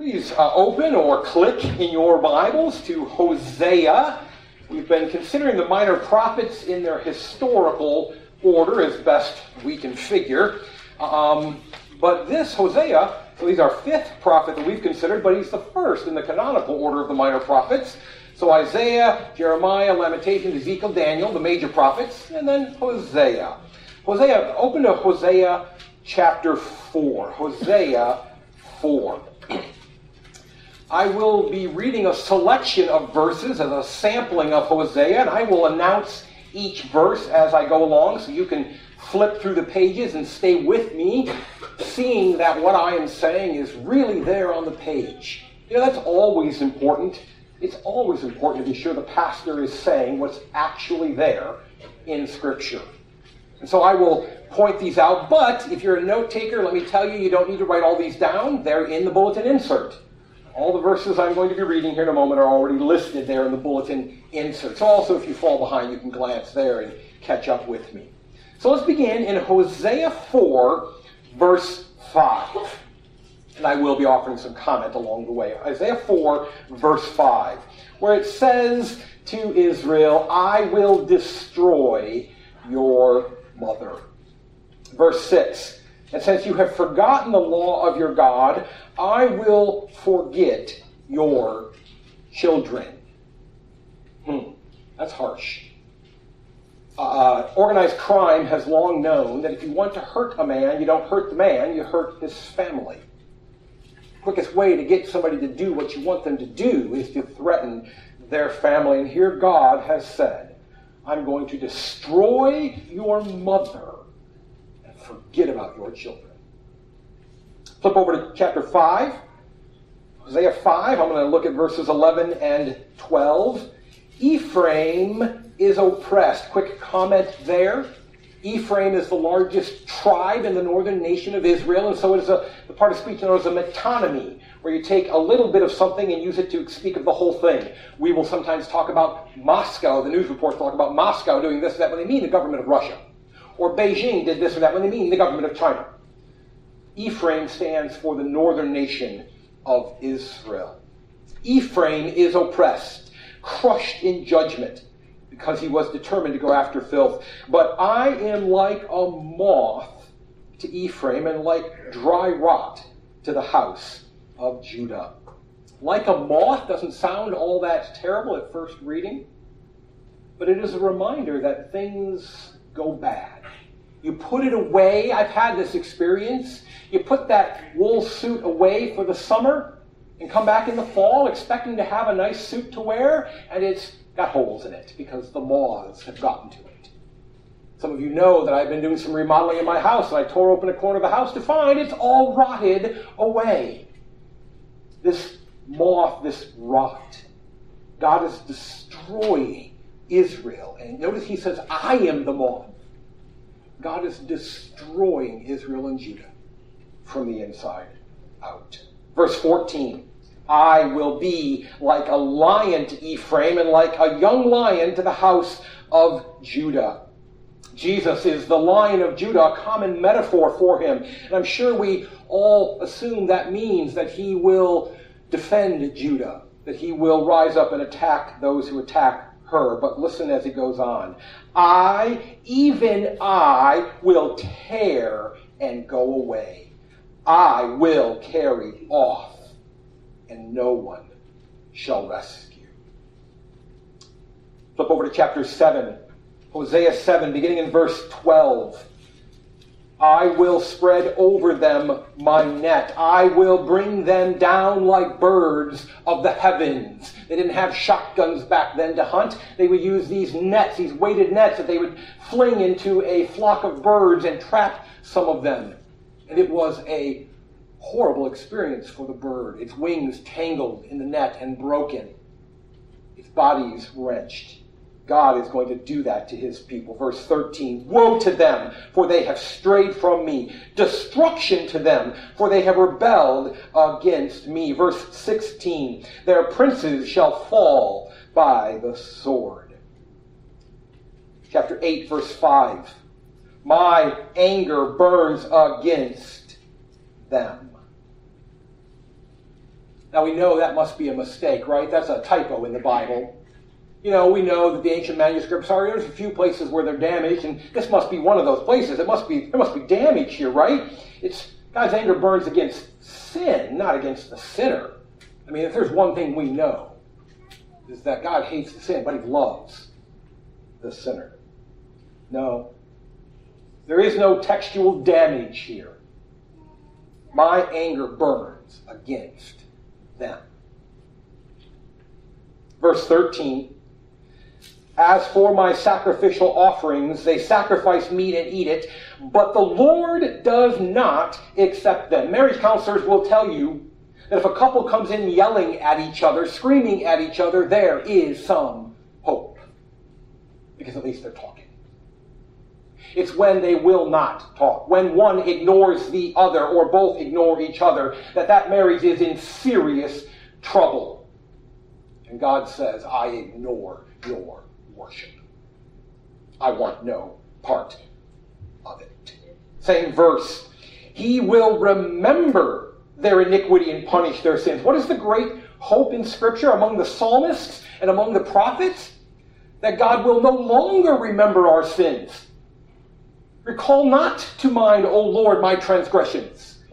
Please uh, open or click in your Bibles to Hosea. We've been considering the minor prophets in their historical order as best we can figure. Um, but this Hosea, so he's our fifth prophet that we've considered, but he's the first in the canonical order of the minor prophets. So Isaiah, Jeremiah, Lamentations, Ezekiel, Daniel, the major prophets, and then Hosea. Hosea, open to Hosea chapter 4. Hosea 4. I will be reading a selection of verses as a sampling of Hosea, and I will announce each verse as I go along so you can flip through the pages and stay with me, seeing that what I am saying is really there on the page. You know, that's always important. It's always important to be sure the pastor is saying what's actually there in Scripture. And so I will point these out, but if you're a note taker, let me tell you, you don't need to write all these down. They're in the bulletin insert. All the verses I'm going to be reading here in a moment are already listed there in the bulletin inserts. Also, if you fall behind, you can glance there and catch up with me. So let's begin in Hosea 4, verse 5. And I will be offering some comment along the way. Isaiah 4, verse 5, where it says to Israel, I will destroy your mother. Verse 6, and since you have forgotten the law of your God, I will forget your children. Hmm, that's harsh. Uh, uh, organized crime has long known that if you want to hurt a man, you don't hurt the man, you hurt his family. Quickest way to get somebody to do what you want them to do is to threaten their family. And here God has said, I'm going to destroy your mother forget about your children. Flip over to chapter 5. Hosea 5, I'm going to look at verses 11 and 12. Ephraim is oppressed. Quick comment there. Ephraim is the largest tribe in the northern nation of Israel, and so it is a the part of speech known as a metonymy, where you take a little bit of something and use it to speak of the whole thing. We will sometimes talk about Moscow, the news reports talk about Moscow doing this, that, when they mean the government of Russia or Beijing did this or that when they mean the government of China. Ephraim stands for the northern nation of Israel. Ephraim is oppressed, crushed in judgment, because he was determined to go after filth. But I am like a moth to Ephraim and like dry rot to the house of Judah. Like a moth doesn't sound all that terrible at first reading, but it is a reminder that things go bad. You put it away. I've had this experience. You put that wool suit away for the summer and come back in the fall expecting to have a nice suit to wear, and it's got holes in it because the moths have gotten to it. Some of you know that I've been doing some remodeling in my house, and I tore open a corner of the house to find it's all rotted away. This moth, this rot. God is destroying Israel. And notice he says, I am the moth. God is destroying Israel and Judah from the inside out. Verse 14 I will be like a lion to Ephraim and like a young lion to the house of Judah. Jesus is the lion of Judah, a common metaphor for him. And I'm sure we all assume that means that he will defend Judah, that he will rise up and attack those who attack her. But listen as he goes on. I, even I, will tear and go away. I will carry off, and no one shall rescue. Flip over to chapter 7. Hosea 7, beginning in verse 12. I will spread over them my net. I will bring them down like birds of the heavens. They didn't have shotguns back then to hunt. They would use these nets, these weighted nets that they would fling into a flock of birds and trap some of them. And it was a horrible experience for the bird. Its wings tangled in the net and broken, its bodies wrenched. God is going to do that to his people. Verse 13 Woe to them, for they have strayed from me. Destruction to them, for they have rebelled against me. Verse 16 Their princes shall fall by the sword. Chapter 8, verse 5 My anger burns against them. Now we know that must be a mistake, right? That's a typo in the Bible. You know, we know that the ancient manuscripts are there's a few places where they're damaged, and this must be one of those places. It must be there must be damage here, right? It's God's anger burns against sin, not against the sinner. I mean, if there's one thing we know, is that God hates the sin, but he loves the sinner. No. There is no textual damage here. My anger burns against them. Verse 13 As for my sacrificial offerings, they sacrifice meat and eat it, but the Lord does not accept them. Marriage counselors will tell you that if a couple comes in yelling at each other, screaming at each other, there is some hope. Because at least they're talking. It's when they will not talk, when one ignores the other or both ignore each other, that that marriage is in serious trouble. And God says, I ignore your worship. I want no part of it. Same verse. He will remember their iniquity and punish their sins. What is the great hope in Scripture among the psalmists and among the prophets? That God will no longer remember our sins. Recall not to mind, O Lord, my transgressions.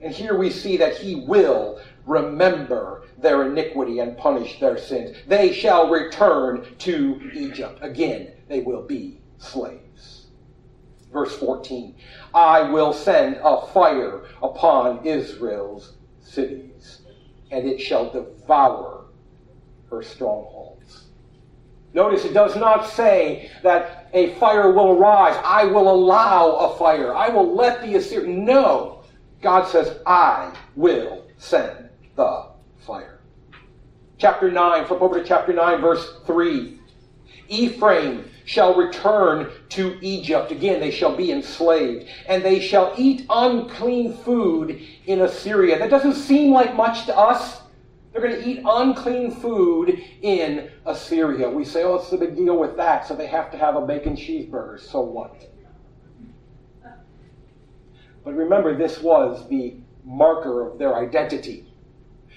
And here we see that he will remember their iniquity and punish their sins. They shall return to Egypt. Again, they will be slaves. Verse 14 I will send a fire upon Israel's cities, and it shall devour her strongholds. Notice it does not say that a fire will arise. I will allow a fire. I will let the Assyrian. No. God says, I will send the fire. Chapter 9, flip over to chapter 9, verse 3. Ephraim shall return to Egypt. Again, they shall be enslaved. And they shall eat unclean food in Assyria. That doesn't seem like much to us. They're going to eat unclean food in Assyria. We say, oh, what's the big deal with that? So they have to have a bacon cheeseburger. So what? But remember, this was the marker of their identity.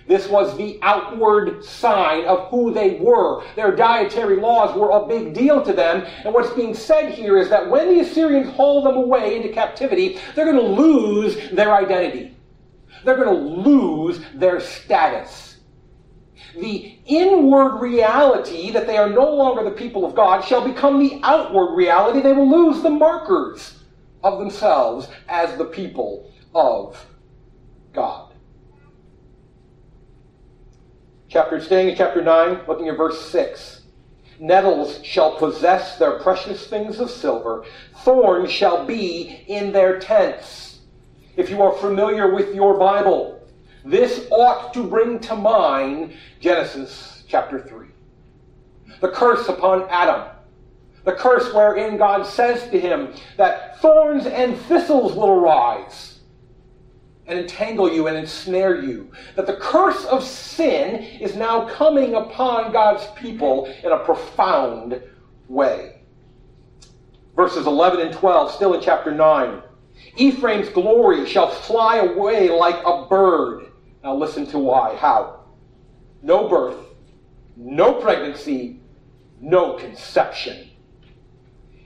This was the outward sign of who they were. Their dietary laws were a big deal to them. And what's being said here is that when the Assyrians haul them away into captivity, they're going to lose their identity. They're going to lose their status the inward reality that they are no longer the people of God shall become the outward reality. They will lose the markers of themselves as the people of God. Chapter staying in chapter 9, looking at verse 6. Nettles shall possess their precious things of silver, thorns shall be in their tents. If you are familiar with your Bible, this ought to bring to mind Genesis chapter 3. The curse upon Adam. The curse wherein God says to him that thorns and thistles will arise and entangle you and ensnare you. That the curse of sin is now coming upon God's people in a profound way. Verses 11 and 12, still in chapter 9. Ephraim's glory shall fly away like a bird. Now listen to why. How? No birth, no pregnancy, no conception.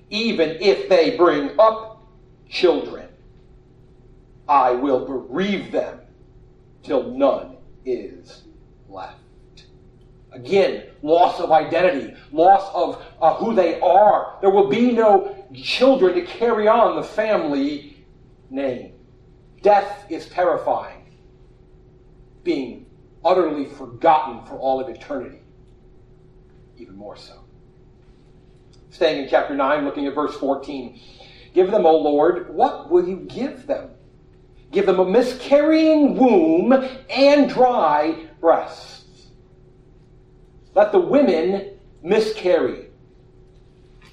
Even if they bring up children, I will bereave them till none is left. Again, loss of identity, loss of uh, who they are. There will be no children to carry on the family name. Death is terrifying being utterly forgotten for all of eternity. Even more so. Staying in chapter 9, looking at verse 14. Give them, O Lord, what will you give them? Give them a miscarrying womb and dry breasts. Let the women miscarry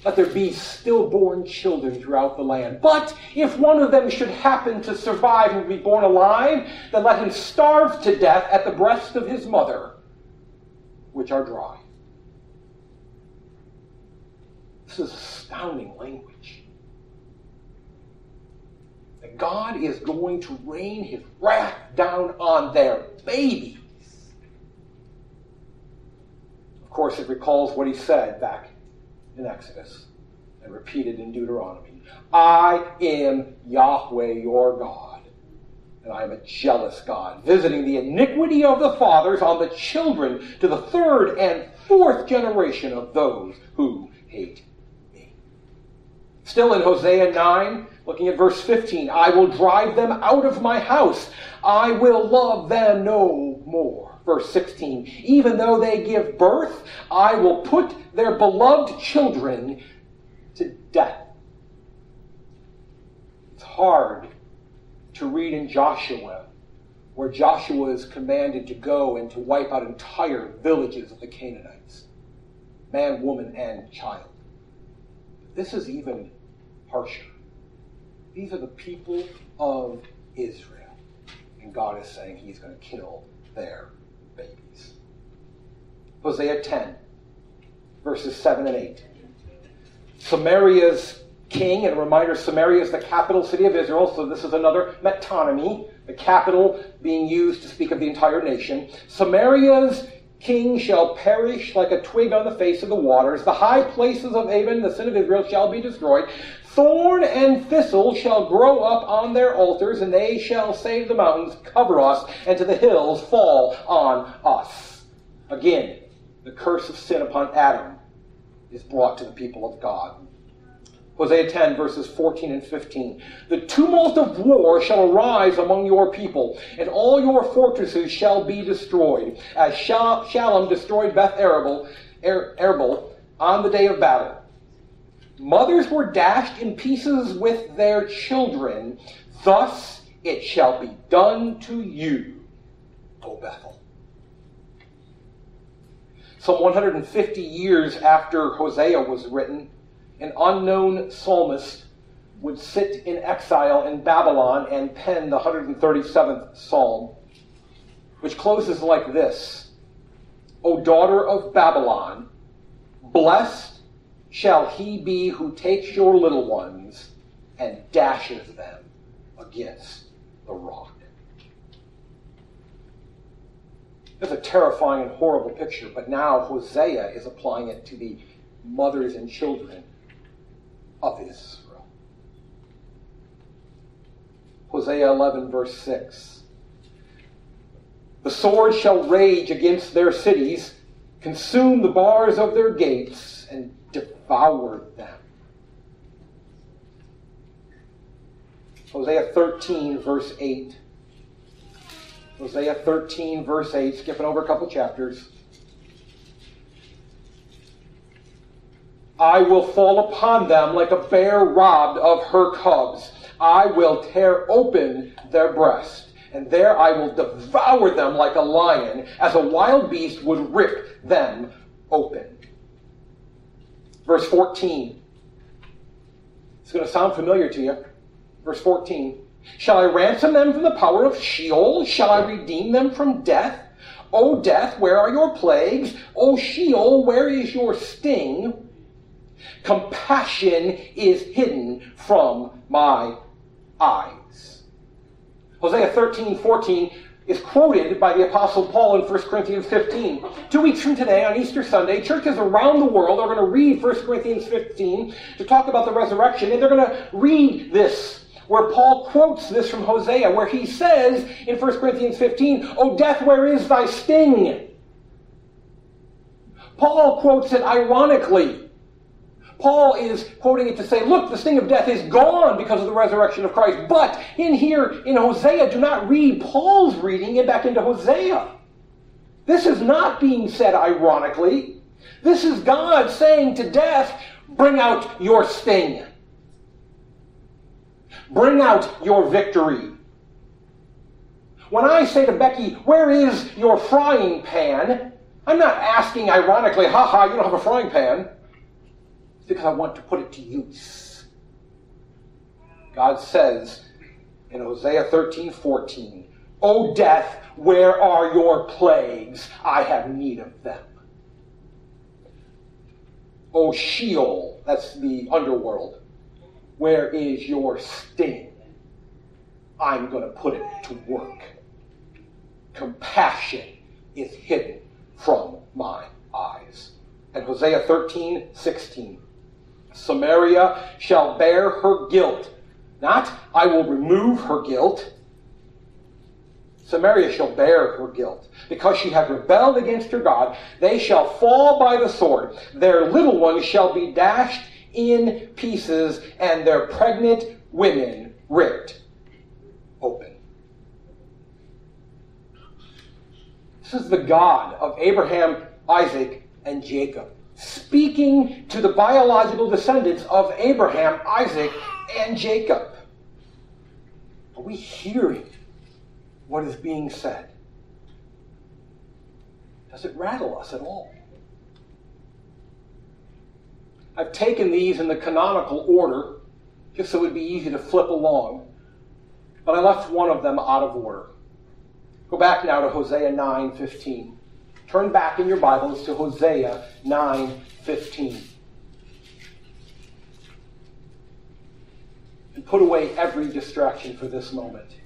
let there be stillborn children throughout the land. But if one of them should happen to survive and be born alive, then let him starve to death at the breast of his mother, which are dry. This is astounding language. That God is going to rain his wrath down on their babies Of course, it recalls what he said back in Exodus and repeated in Deuteronomy I am Yahweh your God, and I am a jealous God, visiting the iniquity of the fathers on the children to the third and fourth generation of those who hate me. Still in Hosea 9, looking at verse 15, I will drive them out of my house. I will love them no more. Verse 16, even though they give birth, I will put their beloved children to death. It's hard to read in Joshua where Joshua is commanded to go and to wipe out entire villages of the Canaanites man, woman, and child. This is even harsher. These are the people of Israel. And God is saying he's going to kill their babies. Hosea 10, verses 7 and 8. Samaria's king, and a reminder Samaria is the capital city of Israel, so this is another metonymy, the capital being used to speak of the entire nation. Samaria's king shall perish like a twig on the face of the waters. The high places of Aven, the sin of Israel, shall be destroyed. Thorn and thistle shall grow up on their altars, and they shall say to the mountains, Cover us, and to the hills, Fall on us. Again, the curse of sin upon Adam is brought to the people of God. Hosea 10, verses 14 and 15. The tumult of war shall arise among your people, and all your fortresses shall be destroyed, as Shallum destroyed Beth Arbel, er, on the day of battle. Mothers were dashed in pieces with their children. Thus it shall be done to you, O Bethel. Some 150 years after Hosea was written, an unknown psalmist would sit in exile in Babylon and pen the 137th psalm, which closes like this O daughter of Babylon, blessed shall he be who takes your little ones and dashes them against the rock. That's a terrifying and horrible picture, but now Hosea is applying it to the mothers and children of Israel. Hosea 11, verse 6. The sword shall rage against their cities, consume the bars of their gates, and devour them. Hosea 13, verse 8. Hosea 13, verse 8, skipping over a couple chapters. I will fall upon them like a bear robbed of her cubs. I will tear open their breast, and there I will devour them like a lion, as a wild beast would rip them open. Verse 14. It's going to sound familiar to you. Verse 14. Shall I ransom them from the power of Sheol? Shall I redeem them from death? O death, where are your plagues? O Sheol, where is your sting? Compassion is hidden from my eyes. Hosea 13, 14 is quoted by the Apostle Paul in 1 Corinthians 15. Two weeks from today, on Easter Sunday, churches around the world are going to read 1 Corinthians 15 to talk about the resurrection, and they're going to read this, where Paul quotes this from Hosea, where he says in 1 Corinthians 15, O death, where is thy sting? Paul quotes it ironically. Paul is quoting it to say, look, the sting of death is gone because of the resurrection of Christ. But in here, in Hosea, do not read Paul's reading it back into Hosea. This is not being said ironically. This is God saying to death, bring out your sting. Bring out your victory. When I say to Becky, where is your frying pan? I'm not asking ironically, haha, you don't have a frying pan because I want to put it to use. God says in Hosea 13 14, O death, where are your plagues? I have need of them. O Sheol, that's the underworld, where is your sting? I'm going to put it to work. Compassion is hidden from my eyes. And Hosea 13, 16. Samaria shall bear her guilt. Not, I will remove her guilt. Samaria shall bear her guilt. Because she hath rebelled against her God, they shall fall by the sword. Their little ones shall be dashed in pieces, and their pregnant women ripped open. This is the God of Abraham, Isaac, and Jacob, speaking to the biological descendants of Abraham, Isaac, and Jacob. Are we hearing what is being said? Does it rattle us at all? I've taken these in the canonical order just so it would be easy to flip along, but I left one of them out of order. Go back now to Hosea 9:15. Turn back in your Bibles to Hosea 9:15. And put away every distraction for this moment.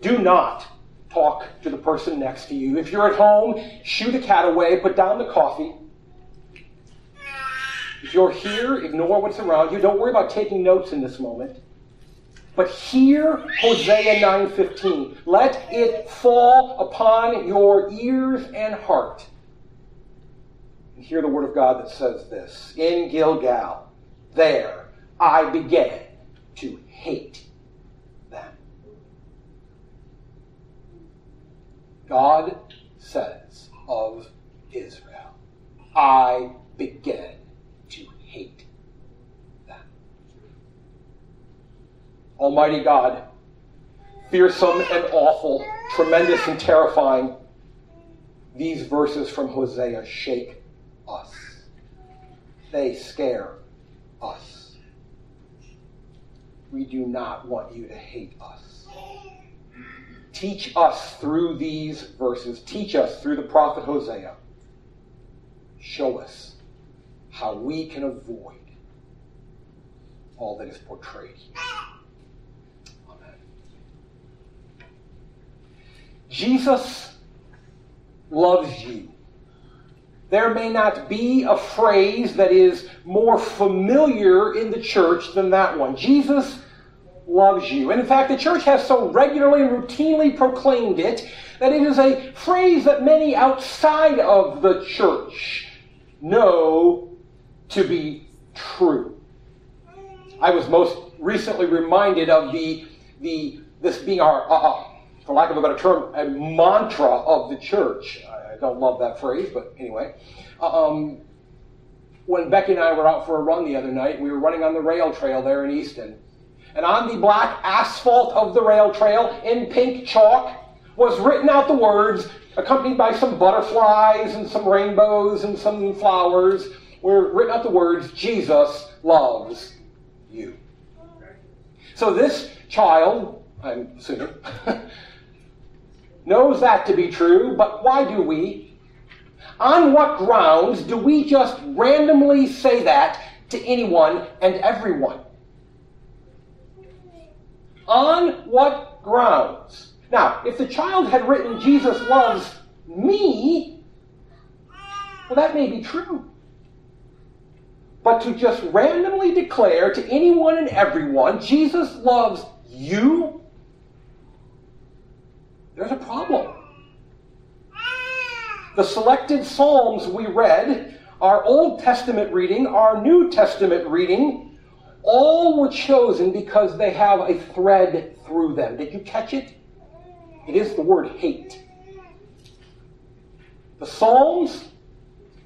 Do not talk to the person next to you. If you're at home, shoo the cat away, put down the coffee. If you're here, ignore what's around you. Don't worry about taking notes in this moment. But hear Hosea 9:15. Let it fall upon your ears and heart. And hear the word of God that says this. In Gilgal, there I began to hate them. God says of Israel, I began to hate Almighty God, fearsome and awful, tremendous and terrifying, these verses from Hosea shake us. They scare us. We do not want you to hate us. Teach us through these verses. Teach us through the prophet Hosea. Show us how we can avoid all that is portrayed here. Jesus loves you. There may not be a phrase that is more familiar in the church than that one. Jesus loves you. And in fact, the church has so regularly and routinely proclaimed it that it is a phrase that many outside of the church know to be true. I was most recently reminded of the, the this being our uh, for lack of a better term, a mantra of the church. I don't love that phrase, but anyway. Um, when Becky and I were out for a run the other night, we were running on the rail trail there in Easton. And on the black asphalt of the rail trail, in pink chalk, was written out the words, accompanied by some butterflies and some rainbows and some flowers, were written out the words, Jesus loves you. So this child, I'm assuming, knows that to be true, but why do we? On what grounds do we just randomly say that to anyone and everyone? On what grounds? Now, if the child had written, Jesus loves me, well, that may be true. But to just randomly declare to anyone and everyone, Jesus loves you, there's a problem. The selected Psalms we read, our Old Testament reading, our New Testament reading, all were chosen because they have a thread through them. Did you catch it? It is the word hate. The Psalms,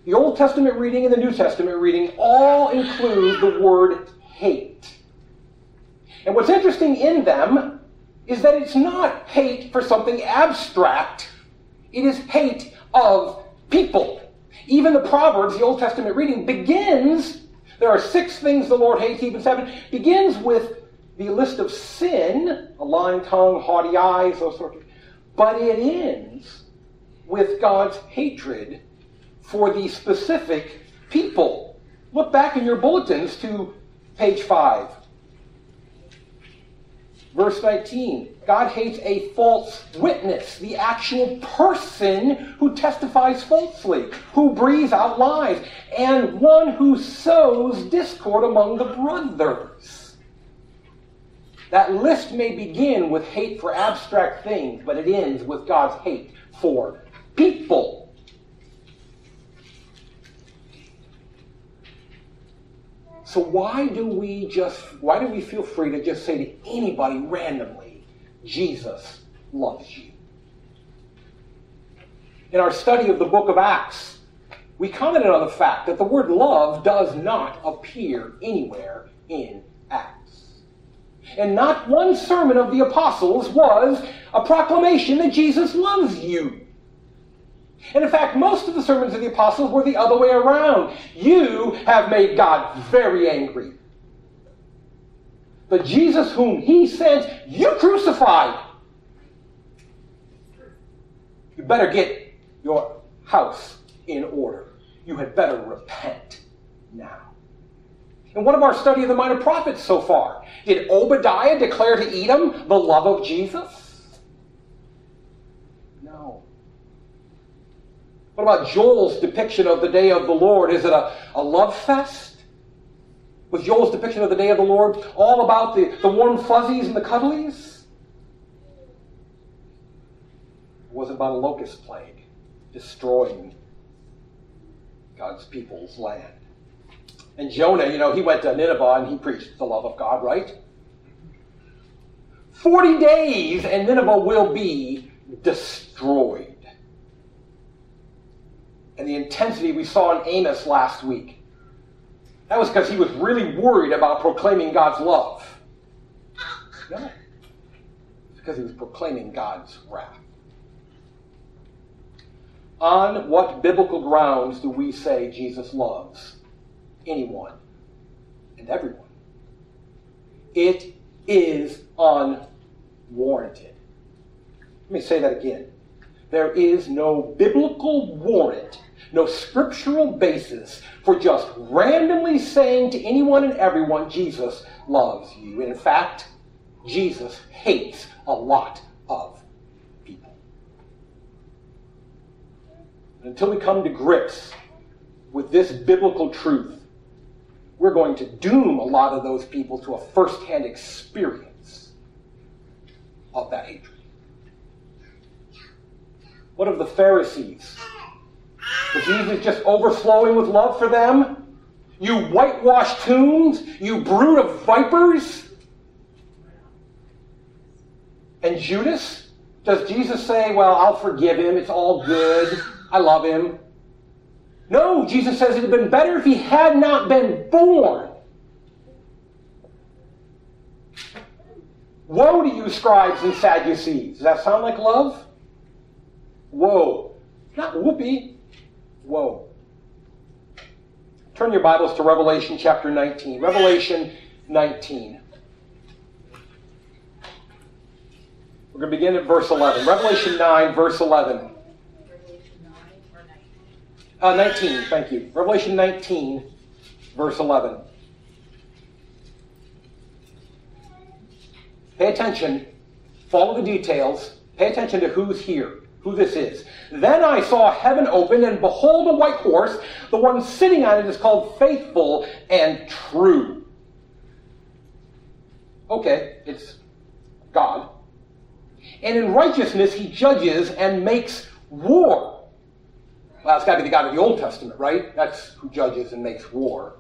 the Old Testament reading, and the New Testament reading all include the word hate. And what's interesting in them is that it's not hate for something abstract, it is hate of people. Even the Proverbs, the Old Testament reading, begins, there are six things the Lord hates, even seven, begins with the list of sin, a lying tongue, haughty eyes, those sorts of things. but it ends with God's hatred for the specific people. Look back in your bulletins to page five. Verse 19 God hates a false witness, the actual person who testifies falsely, who breathes out lies, and one who sows discord among the brothers. That list may begin with hate for abstract things, but it ends with God's hate for people. So why do we just why do we feel free to just say to anybody randomly, Jesus loves you? In our study of the book of Acts, we commented on the fact that the word love does not appear anywhere in Acts. And not one sermon of the apostles was a proclamation that Jesus loves you. And in fact, most of the sermons of the apostles were the other way around. You have made God very angry. The Jesus, whom he sent, you crucified. You better get your house in order. You had better repent now. In one of our study of the minor prophets so far, did Obadiah declare to Edom the love of Jesus? What about Joel's depiction of the day of the Lord? Is it a, a love fest? Was Joel's depiction of the day of the Lord all about the, the warm fuzzies and the cuddlies? It was it about a locust plague destroying God's people's land. And Jonah, you know, he went to Nineveh and he preached the love of God, right? 40 days and Nineveh will be destroyed and the intensity we saw in Amos last week. That was because he was really worried about proclaiming God's love. No. Because he was proclaiming God's wrath. On what biblical grounds do we say Jesus loves anyone and everyone? It is unwarranted. Let me say that again. There is no biblical warrant no scriptural basis for just randomly saying to anyone and everyone, Jesus loves you. And in fact, Jesus hates a lot of people. Until we come to grips with this biblical truth, we're going to doom a lot of those people to a firsthand experience of that hatred. What of the Pharisees? Was Jesus just overflowing with love for them? You whitewashed tombs, you brood of vipers. And Judas? Does Jesus say, Well, I'll forgive him, it's all good, I love him? No, Jesus says it would have been better if he had not been born. Woe to you, scribes and Sadducees. Does that sound like love? Woe. Not whoopee. Whoa. Turn your Bibles to Revelation chapter 19. Revelation 19. We're going to begin at verse 11. Revelation 9, verse 11. Uh, 19, thank you. Revelation 19, verse 11. Pay attention. Follow the details. Pay attention to who's here who this is. Then I saw heaven open, and behold, a white horse. The one sitting on it is called Faithful and True. Okay, it's God. And in righteousness he judges and makes war. Well, that's got to be the God of the Old Testament, right? That's who judges and makes war.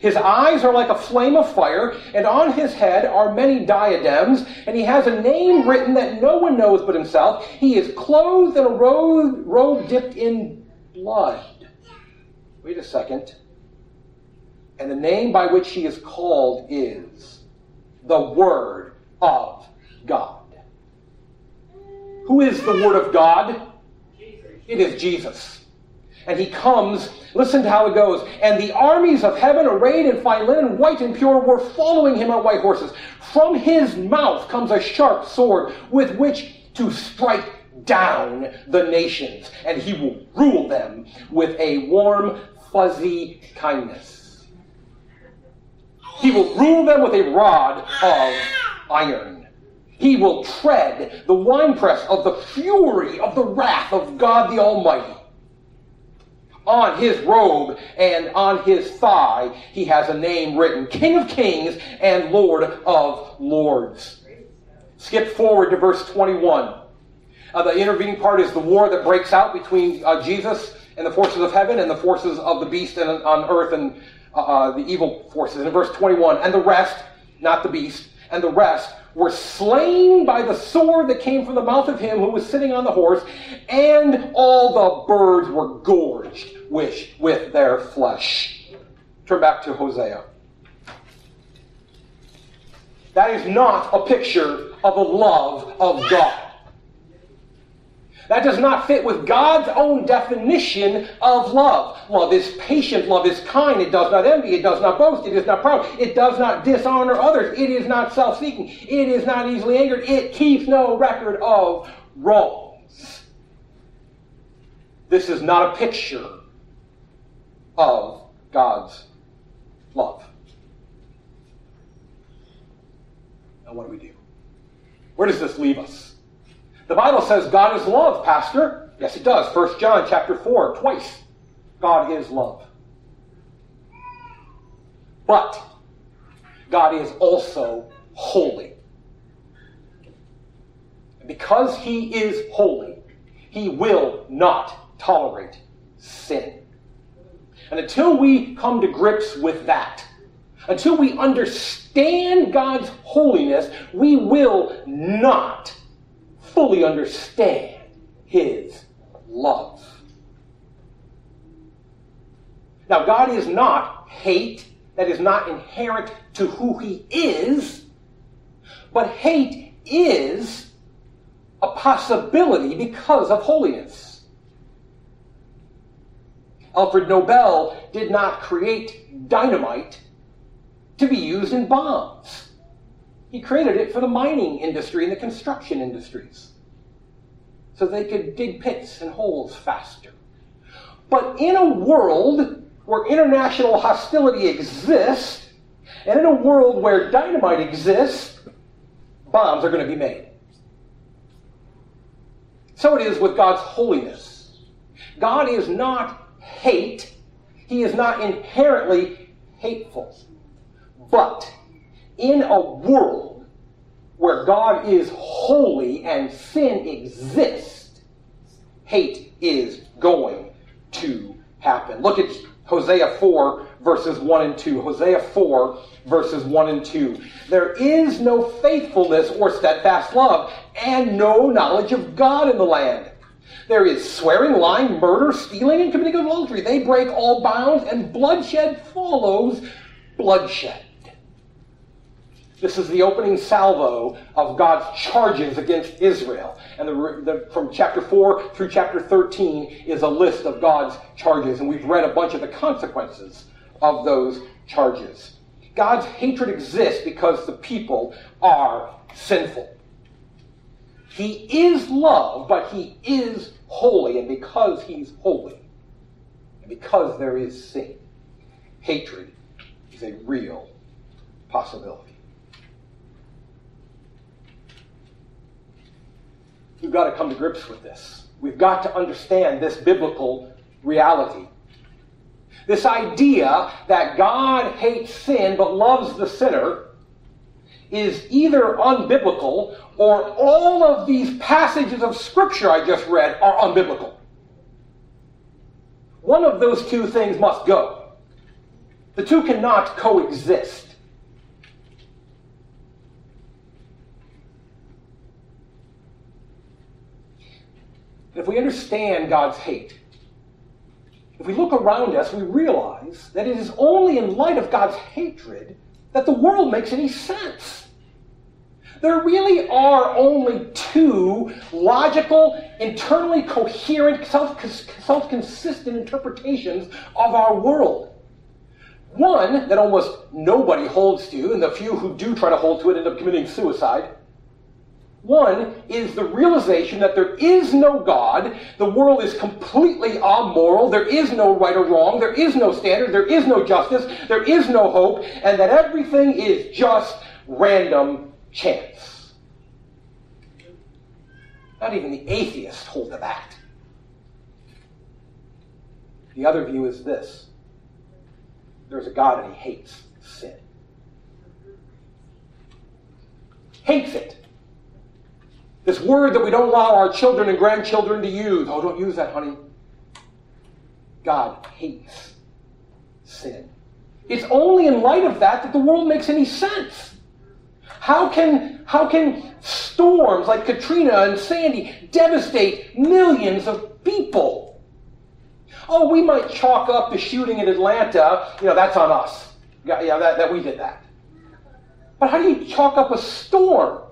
His eyes are like a flame of fire, and on his head are many diadems, and he has a name written that no one knows but himself. He is clothed in a robe, robe dipped in blood. Wait a second. And the name by which he is called is the Word of God. Who is the Word of God? It is Jesus. And he comes, listen to how it goes. And the armies of heaven, arrayed in fine linen, white and pure, were following him on white horses. From his mouth comes a sharp sword with which to strike down the nations, and he will rule them with a warm, fuzzy kindness. He will rule them with a rod of iron. He will tread the winepress of the fury of the wrath of God the Almighty. On his robe and on his thigh, he has a name written King of Kings and Lord of Lords. Skip forward to verse 21. Uh, the intervening part is the war that breaks out between uh, Jesus and the forces of heaven and the forces of the beast and, on earth and uh, uh the evil forces. In verse 21, and the rest, not the beast, and the rest were slain by the sword that came from the mouth of him who was sitting on the horse, and all the birds were gorged with, with their flesh. Turn back to Hosea. That is not a picture of the love of God. That does not fit with God's own definition of love. Love is patient, love is kind, it does not envy, it does not boast, it is not proud, it does not dishonor others, it is not self seeking, it is not easily angered, it keeps no record of wrongs. This is not a picture of God's love. Now, what do we do? Where does this leave us? The Bible says God is love, Pastor. Yes, it does. 1 John chapter 4, twice. God is love. But God is also holy. Because he is holy, he will not tolerate sin. And until we come to grips with that, until we understand God's holiness, we will not fully understand His love. Now, God is not hate, that is not inherent to who He is, but hate is a possibility because of holiness. Alfred Nobel did not create dynamite to be used in bombs. He created it for the mining industry and the construction industries so they could dig pits and holes faster. But in a world where international hostility exists, and in a world where dynamite exists, bombs are going to be made. So it is with God's holiness. God is not hate, He is not inherently hateful. But in a world where God is holy and sin exists, hate is going to happen. Look at Hosea 4, verses 1 and 2. Hosea 4, verses 1 and 2. There is no faithfulness or steadfast love, and no knowledge of God in the land. There is swearing, lying, murder, stealing, and committing adultery. They break all bounds, and bloodshed follows bloodshed. This is the opening salvo of God's charges against Israel. And the, the, from chapter 4 through chapter 13 is a list of God's charges. And we've read a bunch of the consequences of those charges. God's hatred exists because the people are sinful. He is love, but he is holy. And because he's holy, and because there is sin, hatred is a real possibility. We've got to come to grips with this. We've got to understand this biblical reality. This idea that God hates sin but loves the sinner is either unbiblical or all of these passages of Scripture I just read are unbiblical. One of those two things must go. The two cannot coexist. If we understand God's hate, if we look around us, we realize that it is only in light of God's hatred that the world makes any sense. There really are only two logical, internally coherent, self consistent interpretations of our world. One that almost nobody holds to, and the few who do try to hold to it end up committing suicide. One is the realization that there is no God, the world is completely amoral, there is no right or wrong, there is no standard, there is no justice, there is no hope, and that everything is just random chance. Not even the atheists hold to that. The other view is this there's a God and he hates sin. Hates it. This word that we don't allow our children and grandchildren to use. Oh, don't use that, honey. God hates sin. It's only in light of that that the world makes any sense. How can, how can storms like Katrina and Sandy devastate millions of people? Oh, we might chalk up the shooting in Atlanta, you know, that's on us. Yeah, yeah that, that we did that. But how do you chalk up a storm?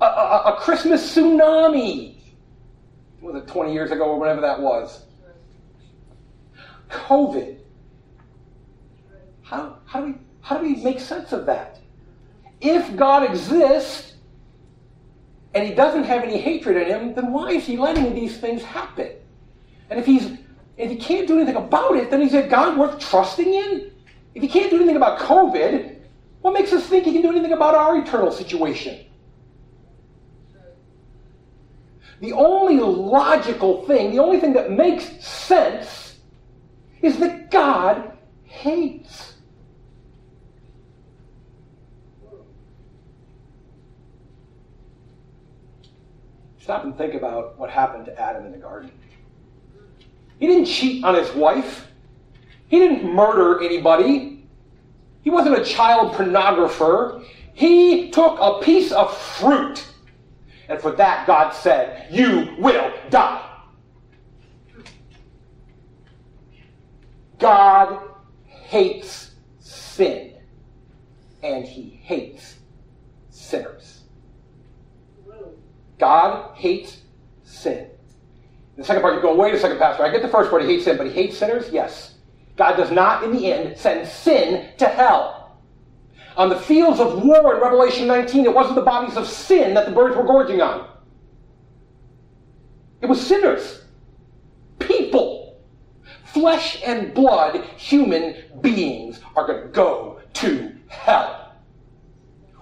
A, a, a Christmas tsunami? Was it 20 years ago or whatever that was? COVID. How, how, do we, how do we make sense of that? If God exists and he doesn't have any hatred in him, then why is he letting these things happen? And if he's if he can't do anything about it, then he's a God worth trusting in? If he can't do anything about COVID, what makes us think he can do anything about our eternal situation? The only logical thing, the only thing that makes sense, is that God hates. Stop and think about what happened to Adam in the garden. He didn't cheat on his wife. He didn't murder anybody. He wasn't a child pornographer. He took a piece of fruit. And for that, God said, You will die. God hates sin, and he hates sinners. God hates sin. The second part, you go, wait a second, Pastor. I get the first part, he hates sin, but he hates sinners? Yes. God does not, in the end, send sin to hell. On the fields of war in Revelation 19, it wasn't the bodies of sin that the birds were gorging on. It was sinners. People. Flesh and blood human beings are going to go to hell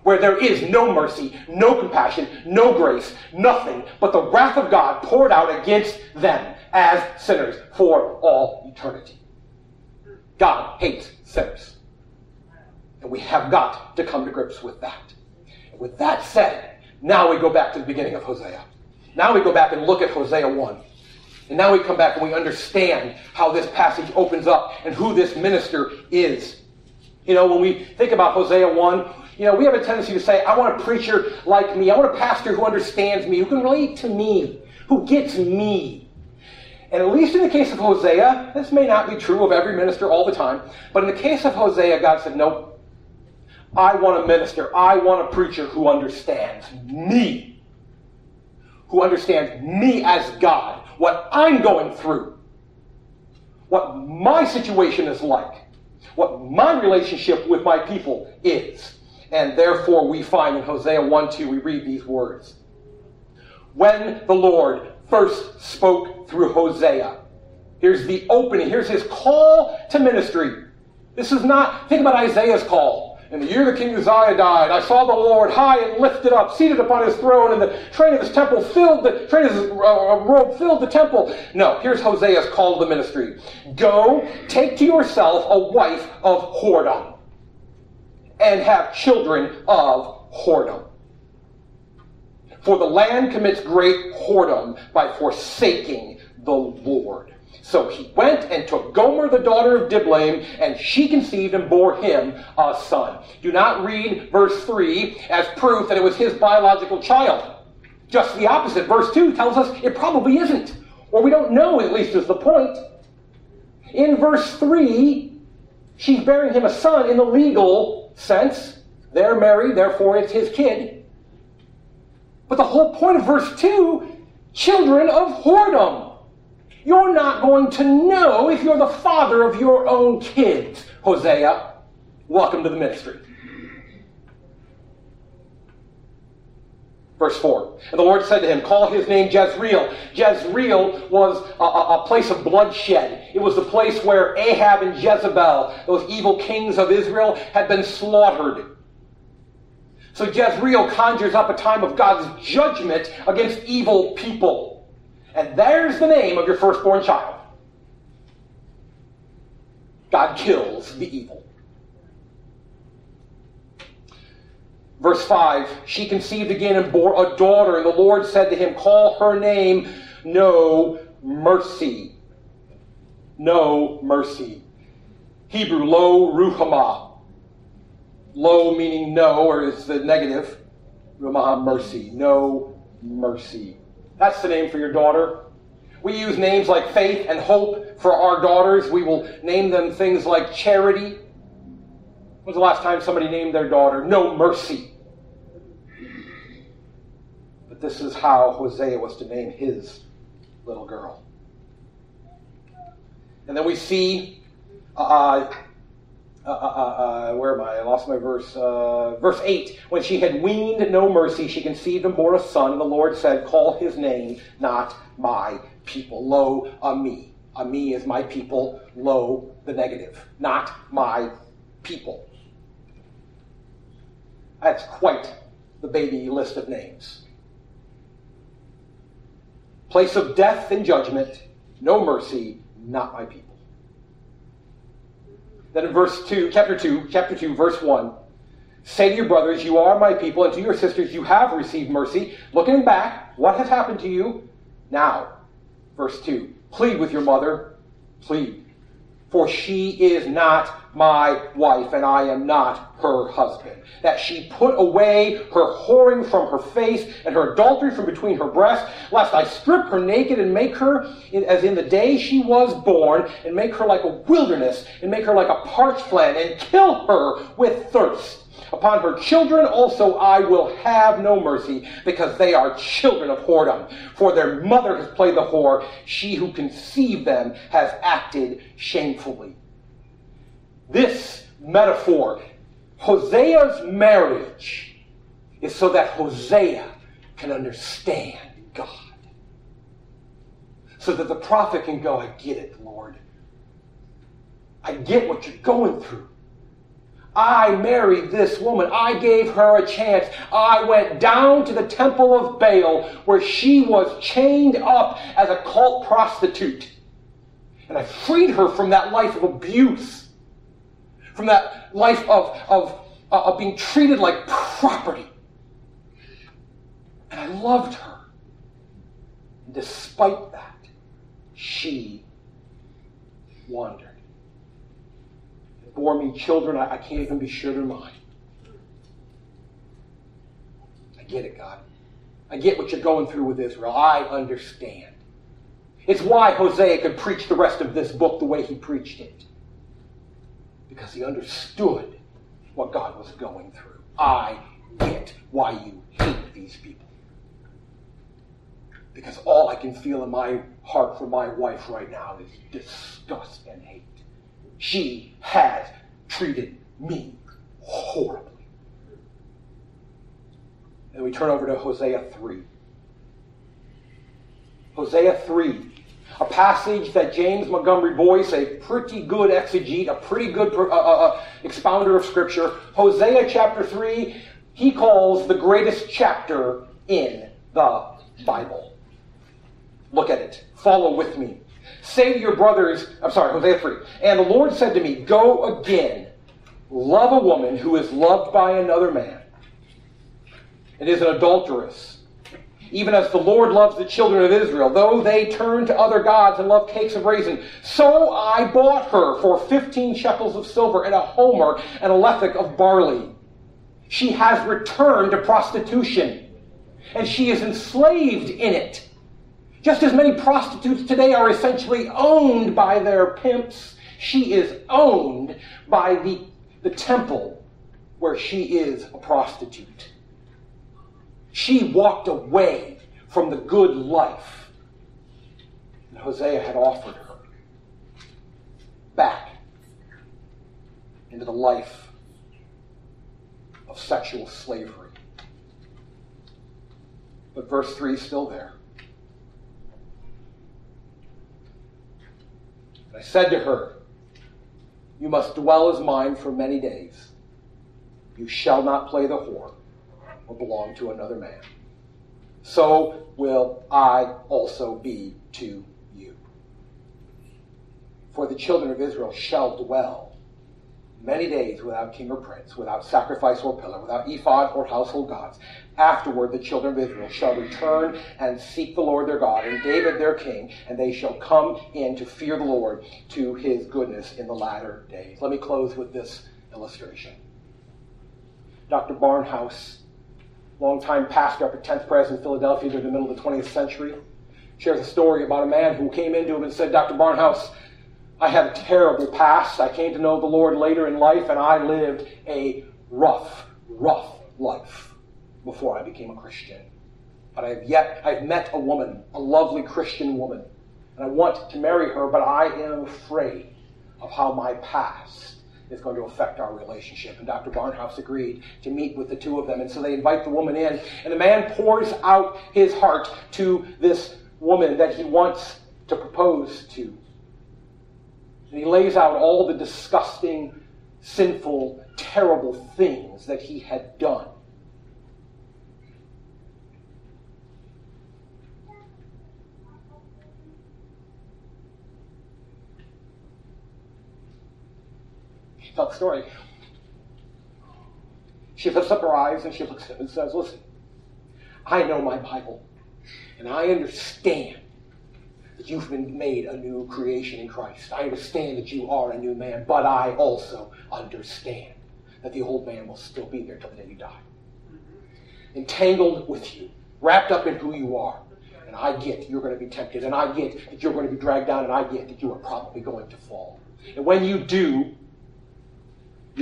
where there is no mercy, no compassion, no grace, nothing but the wrath of God poured out against them as sinners for all eternity. God hates sinners. And we have got to come to grips with that. And with that said, now we go back to the beginning of Hosea. Now we go back and look at Hosea 1. And now we come back and we understand how this passage opens up and who this minister is. You know, when we think about Hosea 1, you know, we have a tendency to say, I want a preacher like me. I want a pastor who understands me, who can relate to me, who gets me. And at least in the case of Hosea, this may not be true of every minister all the time, but in the case of Hosea, God said, Nope. I want a minister. I want a preacher who understands me. Who understands me as God, what I'm going through, what my situation is like, what my relationship with my people is. And therefore, we find in Hosea 1 2, we read these words. When the Lord first spoke through Hosea, here's the opening, here's his call to ministry. This is not, think about Isaiah's call. In the year that King Uzziah died, I saw the Lord high and lifted up, seated upon his throne, and the train of his temple filled the train of his uh, uh robe filled the temple. No, here's Hosea's call to the ministry: Go, take to yourself a wife of whoredom and have children of whoredom. For the land commits great whoredom by forsaking the Lord. So he went and took Gomer, the daughter of Diblaim, and she conceived and bore him a son. Do not read verse 3 as proof that it was his biological child. Just the opposite. Verse 2 tells us it probably isn't. Or we don't know, at least, is the point. In verse 3, she's bearing him a son in the legal sense. They're married, therefore it's his kid. But the whole point of verse 2 children of whoredom. You're not going to know if you're the father of your own kids, Hosea. Welcome to the ministry. Verse 4. And the Lord said to him, Call his name Jezreel. Jezreel was a, a, a, place of bloodshed. It was the place where Ahab and Jezebel, those evil kings of Israel, had been slaughtered. So Jezreel conjures up a time of God's judgment against evil people. And there's the name of your firstborn child. God kills the evil. Verse 5 She conceived again and bore a daughter, and the Lord said to him, Call her name No Mercy. No Mercy. Hebrew, Lo Ruhamah. Lo meaning no, or is the negative. Ruhamah, mercy. No mercy. That's the name for your daughter. We use names like faith and hope for our daughters. We will name them things like charity. When's the last time somebody named their daughter No Mercy? But this is how Hosea was to name his little girl. And then we see, uh, uh, uh, uh where am I? I lost my verse. Uh, verse 8. When she had weaned no mercy, she conceived and bore a son. And the Lord said, Call his name not my people. Lo, Ammi. A me is my people. Lo, the negative. Not my people. That's quite the baby list of names. Place of death and judgment, no mercy, not my people. Then in verse 2, chapter 2, chapter 2, verse 1, say to your brothers, You are my people, and to your sisters, You have received mercy. Looking back, what has happened to you? Now, Verse 2 Plead with your mother, plead, for she is not my wife, and I am not her husband. That she put away her whoring from her face and her adultery from between her breasts, lest I strip her naked and make her as in the day she was born, and make her like a wilderness, and make her like a parched land, and kill her with thirst. Upon her children also I will have no mercy, because they are children of whoredom. For their mother has played the whore. She who conceived them has acted shamefully. This metaphor, Hosea's marriage, is so that Hosea can understand God. So that the prophet can go, I get it, Lord. I get what you're going through. I married this woman. I gave her a chance. I went down to the temple of Baal where she was chained up as a cult prostitute. And I freed her from that life of abuse, from that life of, of, uh, of being treated like property. And I loved her. And despite that, she wandered bore me children I, I can't even be sure they're mine. I get it, God. I get what you're going through with Israel. I understand. It's why Hosea could preach the rest of this book the way he preached it. Because he understood what God was going through. I get why you hate these people. Because all I can feel in my heart for my wife right now is disgust and hate. She has treated me horribly. And we turn over to Hosea 3. Hosea 3, a passage that James Montgomery Boice, a pretty good exegete, a pretty good uh, uh, uh, expounder of Scripture, Hosea chapter 3, he calls the greatest chapter in the Bible. Look at it. Follow with me. Say to your brothers, I'm sorry, Hosea 3. And the Lord said to me, Go again, love a woman who is loved by another man and is an adulteress. Even as the Lord loves the children of Israel, though they turn to other gods and love cakes of raisin. So I bought her for 15 shekels of silver and a homer and a lethek of barley. She has returned to prostitution, and she is enslaved in it. Just as many prostitutes today are essentially owned by their pimps, she is owned by the, the temple where she is a prostitute. She walked away from the good life that Hosea had offered her back into the life of sexual slavery. But verse 3 is still there. Said to her, You must dwell as mine for many days. You shall not play the whore. or belong to another man. So will I also be to you. For the children of Israel shall dwell many days without king or prince, without sacrifice or pillar, without ephod or household gods. Afterward, the children of Israel shall return and seek the Lord their God, and David their king, and they shall come in to fear the Lord to his goodness in the latter days. Let me close with this illustration. Dr. Barnhouse, longtime pastor up at 10th Pres in Philadelphia during the middle of the 20th century, shares a story about a man who came into him and said, Dr. Barnhouse, I had a terrible past. I came to know the Lord later in life, and I lived a rough, rough life before I became a Christian. But I have yet, I've met a woman, a lovely Christian woman, and I want to marry her, but I am afraid of how my past is going to affect our relationship. And Dr. Barnhouse agreed to meet with the two of them. And so they invite the woman in, and the man pours out his heart to this woman that he wants to propose to. And he lays out all the disgusting, sinful, terrible things that he had done. The story. She lifts up her eyes and she looks at him and says, Listen, I know my Bible, and I understand that you've been made a new creation in Christ. I understand that you are a new man, but I also understand that the old man will still be there till the day you die. Entangled with you, wrapped up in who you are. And I get you're going to be tempted, and I get that you're going to be dragged down, and I get that you are probably going to fall. And when you do,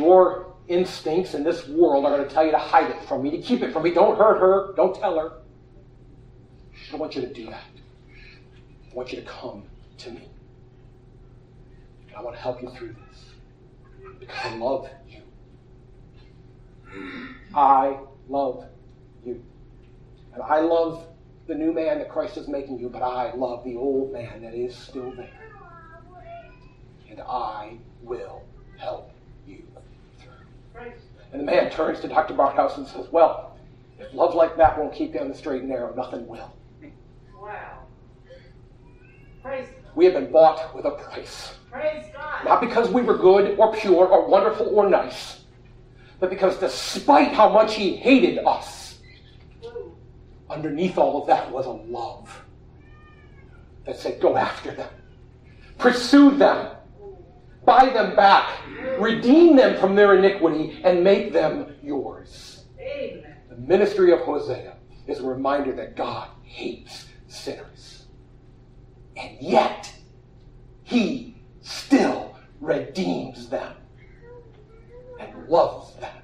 your instincts in this world are going to tell you to hide it from me, to keep it from me. Don't hurt her. Don't tell her. I don't want you to do that. I want you to come to me. And I want to help you through this because I love you. I love you. And I love the new man that Christ is making you, but I love the old man that is still there. And I will help. And the man turns to Dr. Barnhouse and says, Well, if love like that won't keep you on the straight and narrow, nothing will. Wow. We have been bought with a price. Praise God. Not because we were good or pure or wonderful or nice, but because despite how much he hated us, underneath all of that was a love that said, Go after them, pursue them, buy them back, redeem them from their iniquity, and make them yours. Amen. The ministry of Hosea is a reminder that God hates sinners. And yet, he still redeems them and loves them